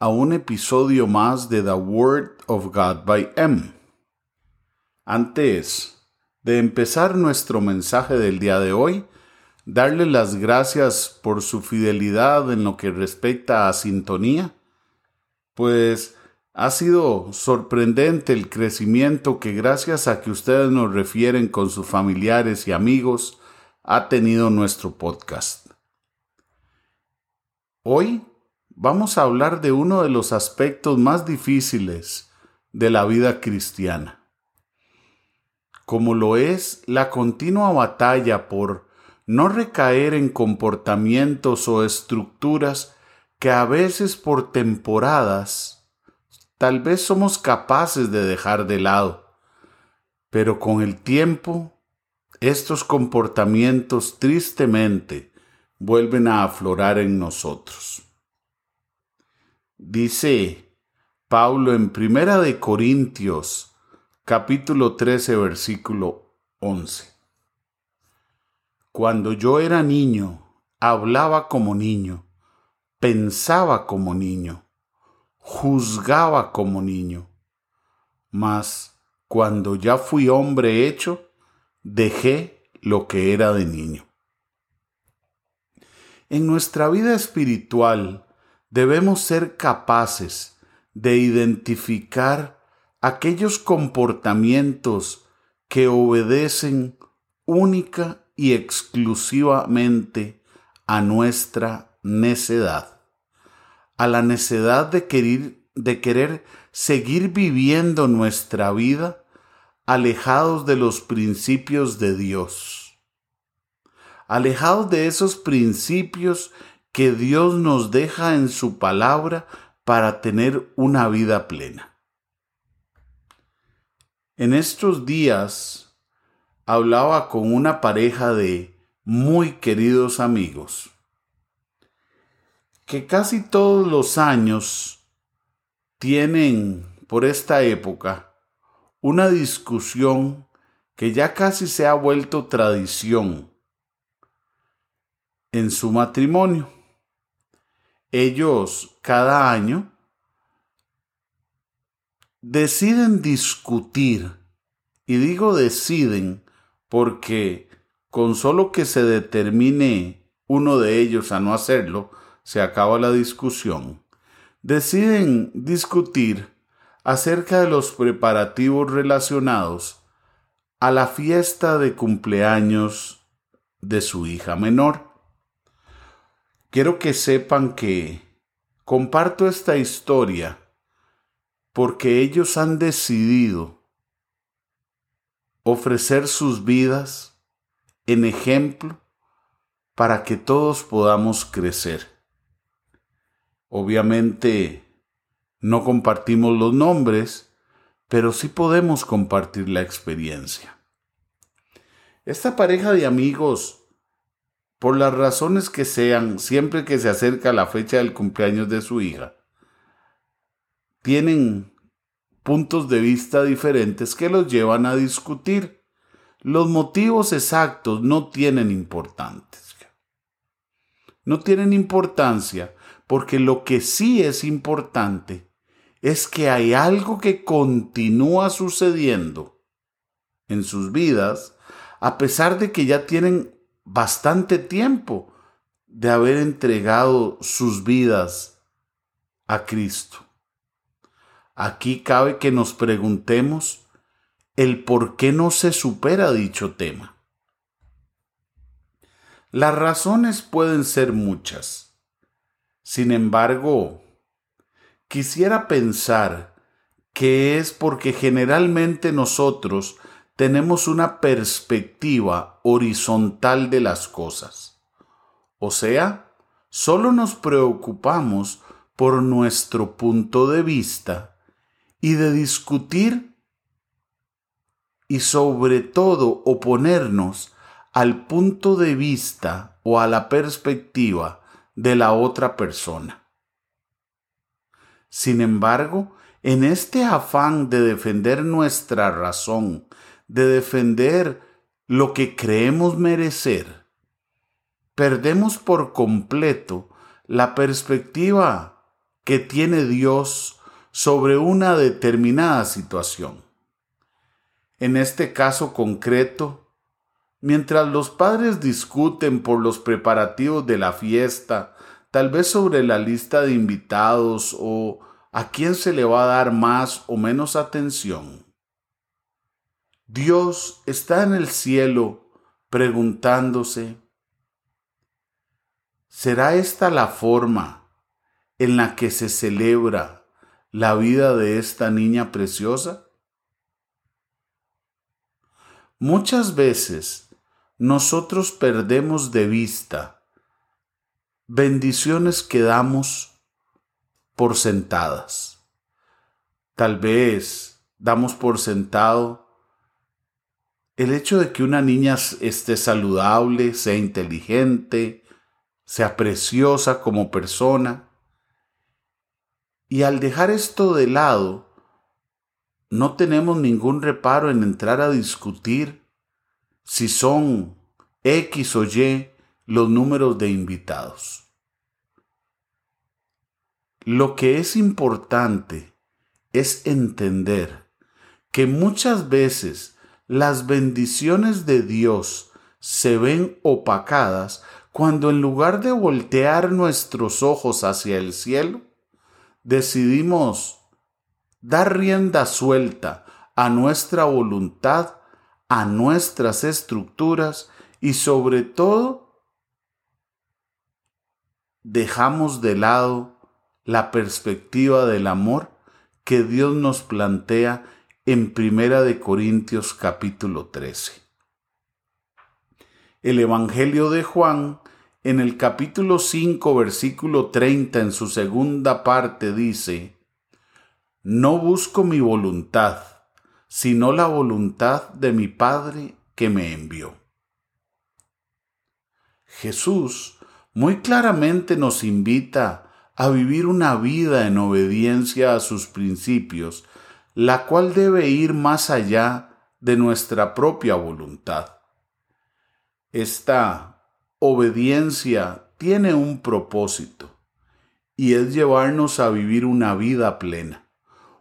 a un episodio más de The Word of God by M. Antes de empezar nuestro mensaje del día de hoy, darle las gracias por su fidelidad en lo que respecta a sintonía, pues ha sido sorprendente el crecimiento que gracias a que ustedes nos refieren con sus familiares y amigos ha tenido nuestro podcast. Hoy vamos a hablar de uno de los aspectos más difíciles de la vida cristiana, como lo es la continua batalla por no recaer en comportamientos o estructuras que a veces por temporadas tal vez somos capaces de dejar de lado, pero con el tiempo estos comportamientos tristemente vuelven a aflorar en nosotros. Dice Pablo en Primera de Corintios, capítulo 13, versículo 11. Cuando yo era niño, hablaba como niño, pensaba como niño, juzgaba como niño. Mas cuando ya fui hombre hecho, dejé lo que era de niño. En nuestra vida espiritual debemos ser capaces de identificar aquellos comportamientos que obedecen única y exclusivamente a nuestra necedad, a la necedad de querer, de querer seguir viviendo nuestra vida alejados de los principios de Dios. Alejados de esos principios que Dios nos deja en su palabra para tener una vida plena. En estos días hablaba con una pareja de muy queridos amigos que casi todos los años tienen por esta época una discusión que ya casi se ha vuelto tradición en su matrimonio. Ellos cada año deciden discutir, y digo deciden porque con solo que se determine uno de ellos a no hacerlo, se acaba la discusión. Deciden discutir acerca de los preparativos relacionados a la fiesta de cumpleaños de su hija menor. Quiero que sepan que comparto esta historia porque ellos han decidido ofrecer sus vidas en ejemplo para que todos podamos crecer. Obviamente no compartimos los nombres, pero sí podemos compartir la experiencia. Esta pareja de amigos por las razones que sean, siempre que se acerca la fecha del cumpleaños de su hija, tienen puntos de vista diferentes que los llevan a discutir. Los motivos exactos no tienen importantes. No tienen importancia porque lo que sí es importante es que hay algo que continúa sucediendo en sus vidas a pesar de que ya tienen bastante tiempo de haber entregado sus vidas a Cristo. Aquí cabe que nos preguntemos el por qué no se supera dicho tema. Las razones pueden ser muchas. Sin embargo, quisiera pensar que es porque generalmente nosotros tenemos una perspectiva horizontal de las cosas. O sea, solo nos preocupamos por nuestro punto de vista y de discutir y sobre todo oponernos al punto de vista o a la perspectiva de la otra persona. Sin embargo, en este afán de defender nuestra razón de defender lo que creemos merecer, perdemos por completo la perspectiva que tiene Dios sobre una determinada situación. En este caso concreto, mientras los padres discuten por los preparativos de la fiesta, tal vez sobre la lista de invitados o a quién se le va a dar más o menos atención, Dios está en el cielo preguntándose, ¿será esta la forma en la que se celebra la vida de esta niña preciosa? Muchas veces nosotros perdemos de vista bendiciones que damos por sentadas. Tal vez damos por sentado el hecho de que una niña esté saludable, sea inteligente, sea preciosa como persona. Y al dejar esto de lado, no tenemos ningún reparo en entrar a discutir si son X o Y los números de invitados. Lo que es importante es entender que muchas veces las bendiciones de Dios se ven opacadas cuando en lugar de voltear nuestros ojos hacia el cielo, decidimos dar rienda suelta a nuestra voluntad, a nuestras estructuras y sobre todo dejamos de lado la perspectiva del amor que Dios nos plantea en Primera de Corintios capítulo 13. El Evangelio de Juan en el capítulo 5 versículo 30 en su segunda parte dice, no busco mi voluntad, sino la voluntad de mi Padre que me envió. Jesús muy claramente nos invita a vivir una vida en obediencia a sus principios, la cual debe ir más allá de nuestra propia voluntad. Esta obediencia tiene un propósito, y es llevarnos a vivir una vida plena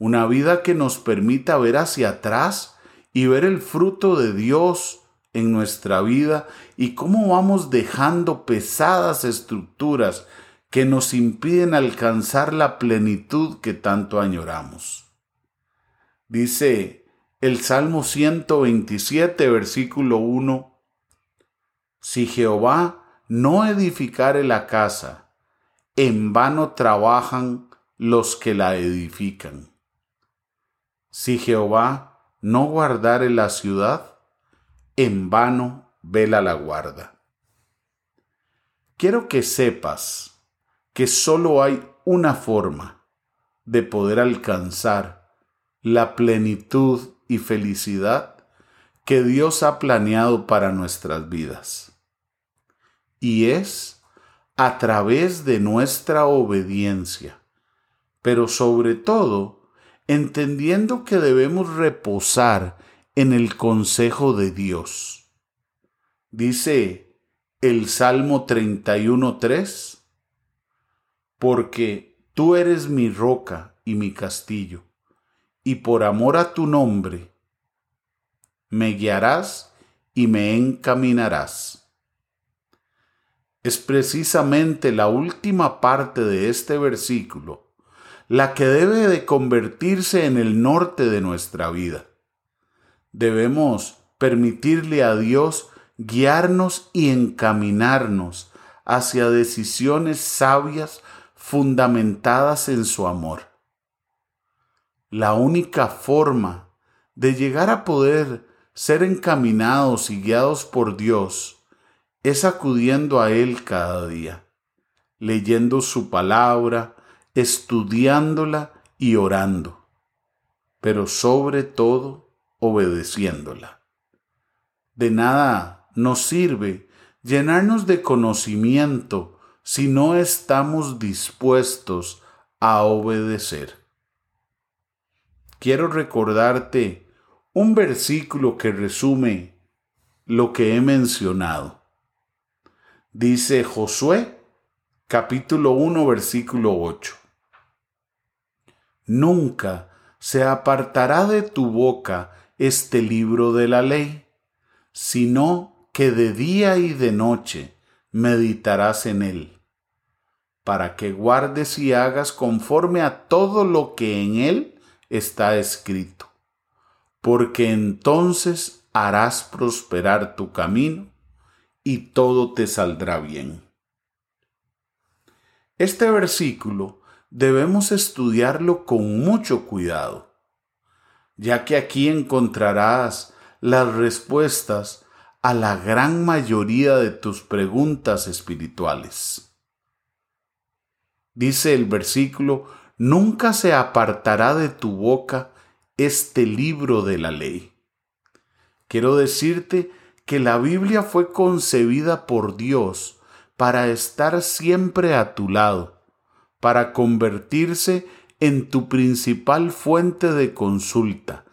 una vida que nos permita ver hacia atrás y ver el fruto de Dios en nuestra vida y cómo vamos dejando pesadas estructuras que nos impiden alcanzar la plenitud que tanto añoramos. Dice el Salmo 127, versículo 1, Si Jehová no edificare la casa, en vano trabajan los que la edifican. Si Jehová no guardare la ciudad, en vano vela la guarda. Quiero que sepas que solo hay una forma de poder alcanzar la plenitud y felicidad que Dios ha planeado para nuestras vidas. Y es a través de nuestra obediencia, pero sobre todo entendiendo que debemos reposar en el consejo de Dios. Dice el Salmo 31.3, porque tú eres mi roca y mi castillo, y por amor a tu nombre me guiarás y me encaminarás. Es precisamente la última parte de este versículo la que debe de convertirse en el norte de nuestra vida. Debemos permitirle a Dios guiarnos y encaminarnos hacia decisiones sabias fundamentadas en su amor. La única forma de llegar a poder ser encaminados y guiados por Dios es acudiendo a Él cada día, leyendo su palabra, estudiándola y orando, pero sobre todo obedeciéndola. De nada nos sirve llenarnos de conocimiento si no estamos dispuestos a obedecer. Quiero recordarte un versículo que resume lo que he mencionado. Dice Josué capítulo 1 versículo 8. nunca se apartará de tu boca este libro de la ley, sino que de día y de noche meditarás en él, para que guardes y hagas conforme a todo lo que en él está escrito, porque entonces harás prosperar tu camino y todo te saldrá bien. Este versículo debemos estudiarlo con mucho cuidado, ya que aquí encontrarás las respuestas a la gran mayoría de tus preguntas espirituales. Dice el versículo, nunca se apartará de tu boca este libro de la ley. Quiero decirte que la Biblia fue concebida por Dios para estar siempre a tu lado, para convertirse en tu principal fuente de consulta,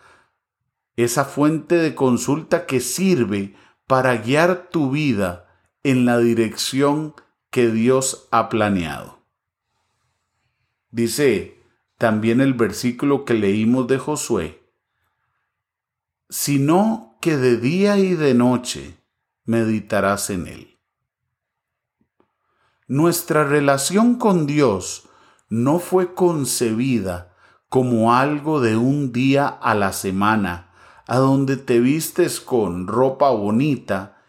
esa fuente de consulta que sirve para guiar tu vida en la dirección que Dios ha planeado. Dice también el versículo que leímos de Josué, sino que de día y de noche meditarás en él nuestra relación con Dios no fue concebida como algo de un día a la semana, a donde te vistes con ropa bonita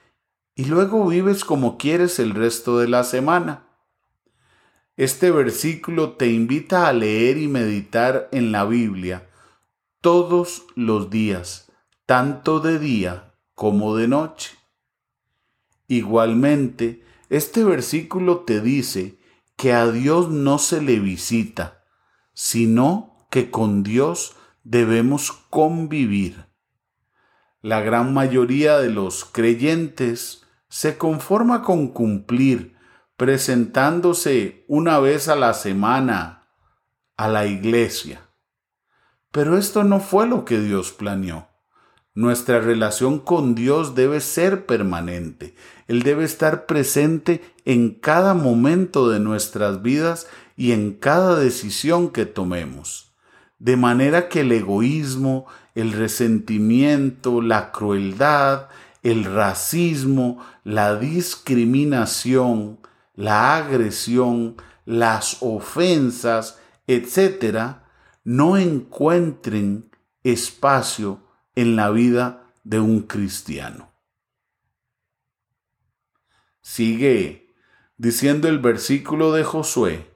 y luego vives como quieres el resto de la semana. Este versículo te invita a leer y meditar en la Biblia todos los días, tanto de día como de noche. Igualmente, este versículo te dice que a Dios no se le visita, sino que con Dios debemos convivir. La gran mayoría de los creyentes se conforma con cumplir, presentándose una vez a la semana a la iglesia. Pero esto no fue lo que Dios planeó. Nuestra relación con Dios debe ser permanente. Él debe estar presente en cada momento de nuestras vidas y en cada decisión que tomemos. De manera que el egoísmo, el resentimiento, la crueldad, el racismo, la discriminación, la agresión, las ofensas, etc., no encuentren espacio en la vida de un cristiano. Sigue diciendo el versículo de Josué,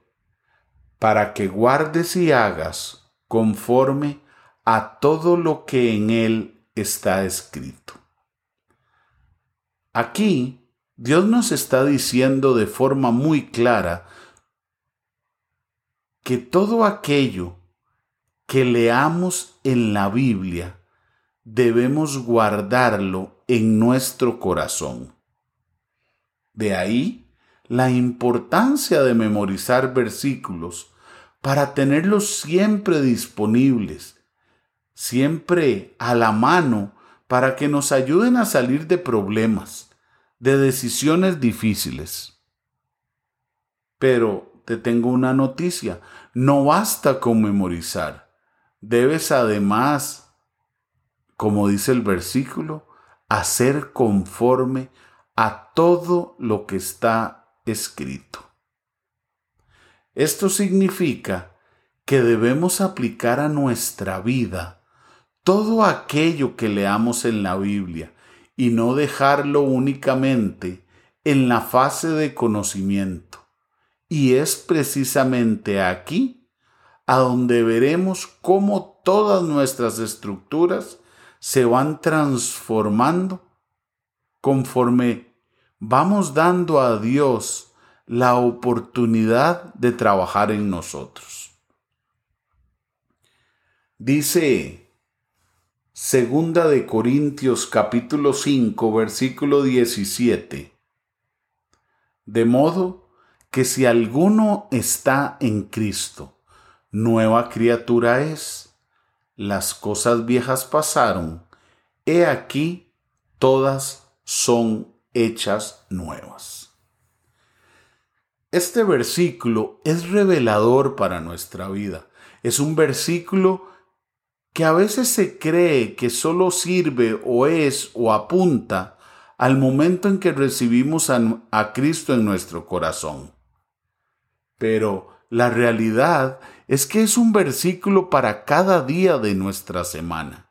para que guardes y hagas conforme a todo lo que en él está escrito. Aquí Dios nos está diciendo de forma muy clara que todo aquello que leamos en la Biblia debemos guardarlo en nuestro corazón. De ahí la importancia de memorizar versículos para tenerlos siempre disponibles, siempre a la mano, para que nos ayuden a salir de problemas, de decisiones difíciles. Pero te tengo una noticia, no basta con memorizar, debes además como dice el versículo, hacer conforme a todo lo que está escrito. Esto significa que debemos aplicar a nuestra vida todo aquello que leamos en la Biblia y no dejarlo únicamente en la fase de conocimiento. Y es precisamente aquí a donde veremos cómo todas nuestras estructuras se van transformando conforme vamos dando a Dios la oportunidad de trabajar en nosotros. Dice Segunda de Corintios capítulo 5 versículo 17. De modo que si alguno está en Cristo, nueva criatura es las cosas viejas pasaron, he aquí todas son hechas nuevas. Este versículo es revelador para nuestra vida. Es un versículo que a veces se cree que solo sirve o es o apunta al momento en que recibimos a, Cristo en nuestro corazón. Pero la realidad es que es un versículo para cada día de nuestra semana.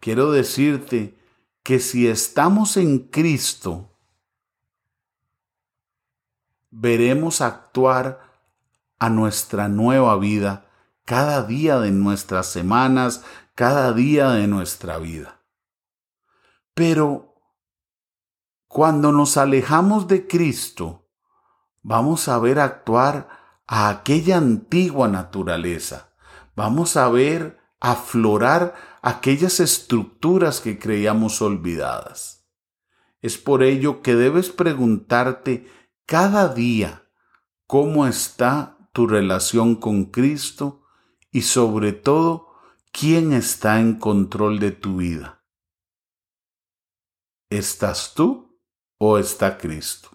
Quiero decirte que si estamos en Cristo, veremos actuar a nuestra nueva vida cada día de nuestras semanas, cada día de nuestra vida. Pero cuando nos alejamos de Cristo, vamos a ver actuar a aquella antigua naturaleza. Vamos a ver aflorar aquellas estructuras que creíamos olvidadas. Es por ello que debes preguntarte cada día cómo está tu relación con Cristo y sobre todo, ¿quién está en control de tu vida? ¿Estás tú o está Cristo?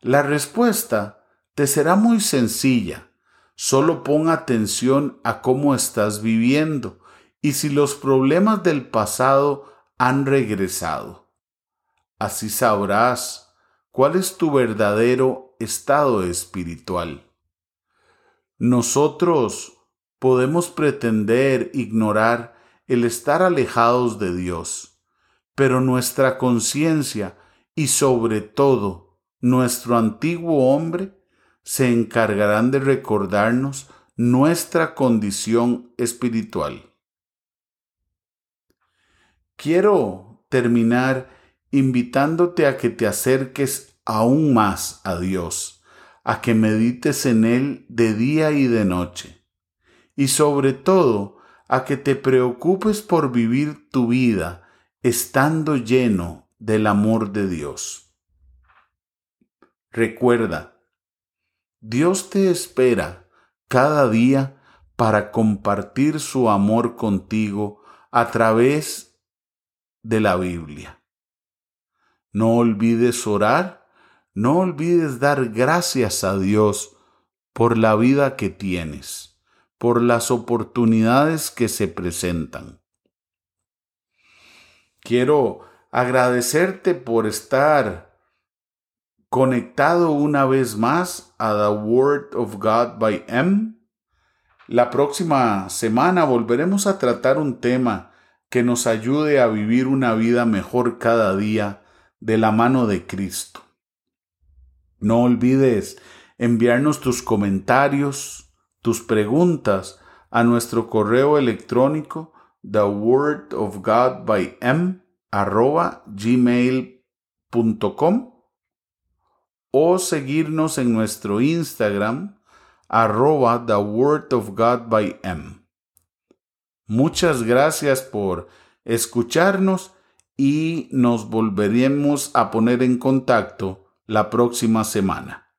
La respuesta te será muy sencilla. Solo pon atención a cómo estás viviendo y si los problemas del pasado han regresado. Así sabrás cuál es tu verdadero estado espiritual. Nosotros podemos pretender ignorar el estar alejados de Dios, pero nuestra conciencia y sobre todo nuestro antiguo hombre se encargarán de recordarnos nuestra condición espiritual. Quiero terminar invitándote a que te acerques aún más a Dios, a que medites en Él de día y de noche y sobre todo a que te preocupes por vivir tu vida estando lleno del amor de Dios. Recuerda, Dios te espera cada día para compartir su amor contigo a través de la Biblia. No olvides orar, no olvides dar gracias a Dios por la vida que tienes por las oportunidades que se presentan. Quiero agradecerte por estar conectado una vez más a The Word of God by M. La próxima semana volveremos a tratar un tema que nos ayude a vivir una vida mejor cada día de la mano de Cristo. No olvides enviarnos tus comentarios, tus preguntas a nuestro correo electrónico the o seguirnos en nuestro Instagram arroba the. Muchas gracias por escucharnos y nos volveremos a poner en contacto la próxima semana.